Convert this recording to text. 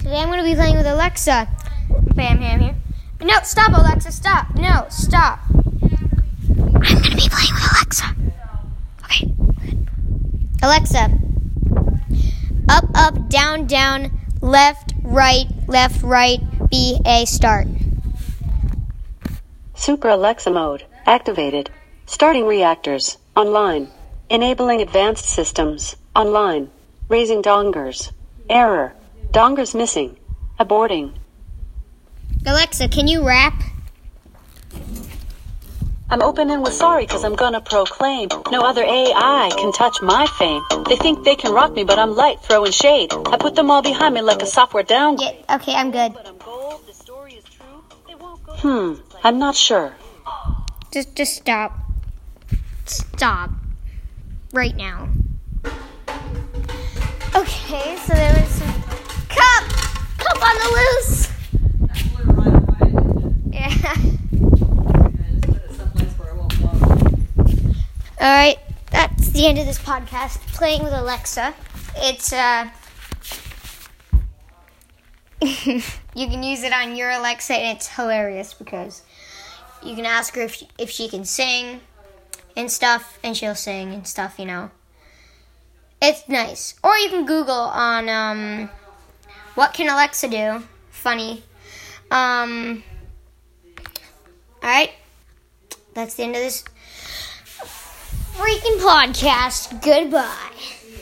Today I'm going to be playing with Alexa. Bam Ham here. No, stop, Alexa, stop. No, stop. I'm going to be playing with Alexa. Okay. Alexa, up, up, down, down, left, right, left, right, B, A, start. Super Alexa mode activated. Starting reactors online. Enabling advanced systems online. Raising dongers. Error. Dongers missing. Aborting. Alexa, can you rap? I'm opening with sorry because I'm gonna proclaim no other AI can touch my fame. They think they can rock me, but I'm light throwing shade. I put them all behind me like a software downgrade. Yeah, okay, I'm good. But I'm gold, the story is true. They won't go Hmm, I'm not sure. Just, just stop. Stop. Right now. Okay, so there was some cup, cup on the loose. Yeah. All right, that's the end of this podcast. Playing with Alexa. It's uh, you can use it on your Alexa, and it's hilarious because you can ask her if she, if she can sing and stuff, and she'll sing and stuff. You know, it's nice. Or you can Google on um, what can Alexa do? Funny. Um. All right, that's the end of this freaking podcast. Goodbye.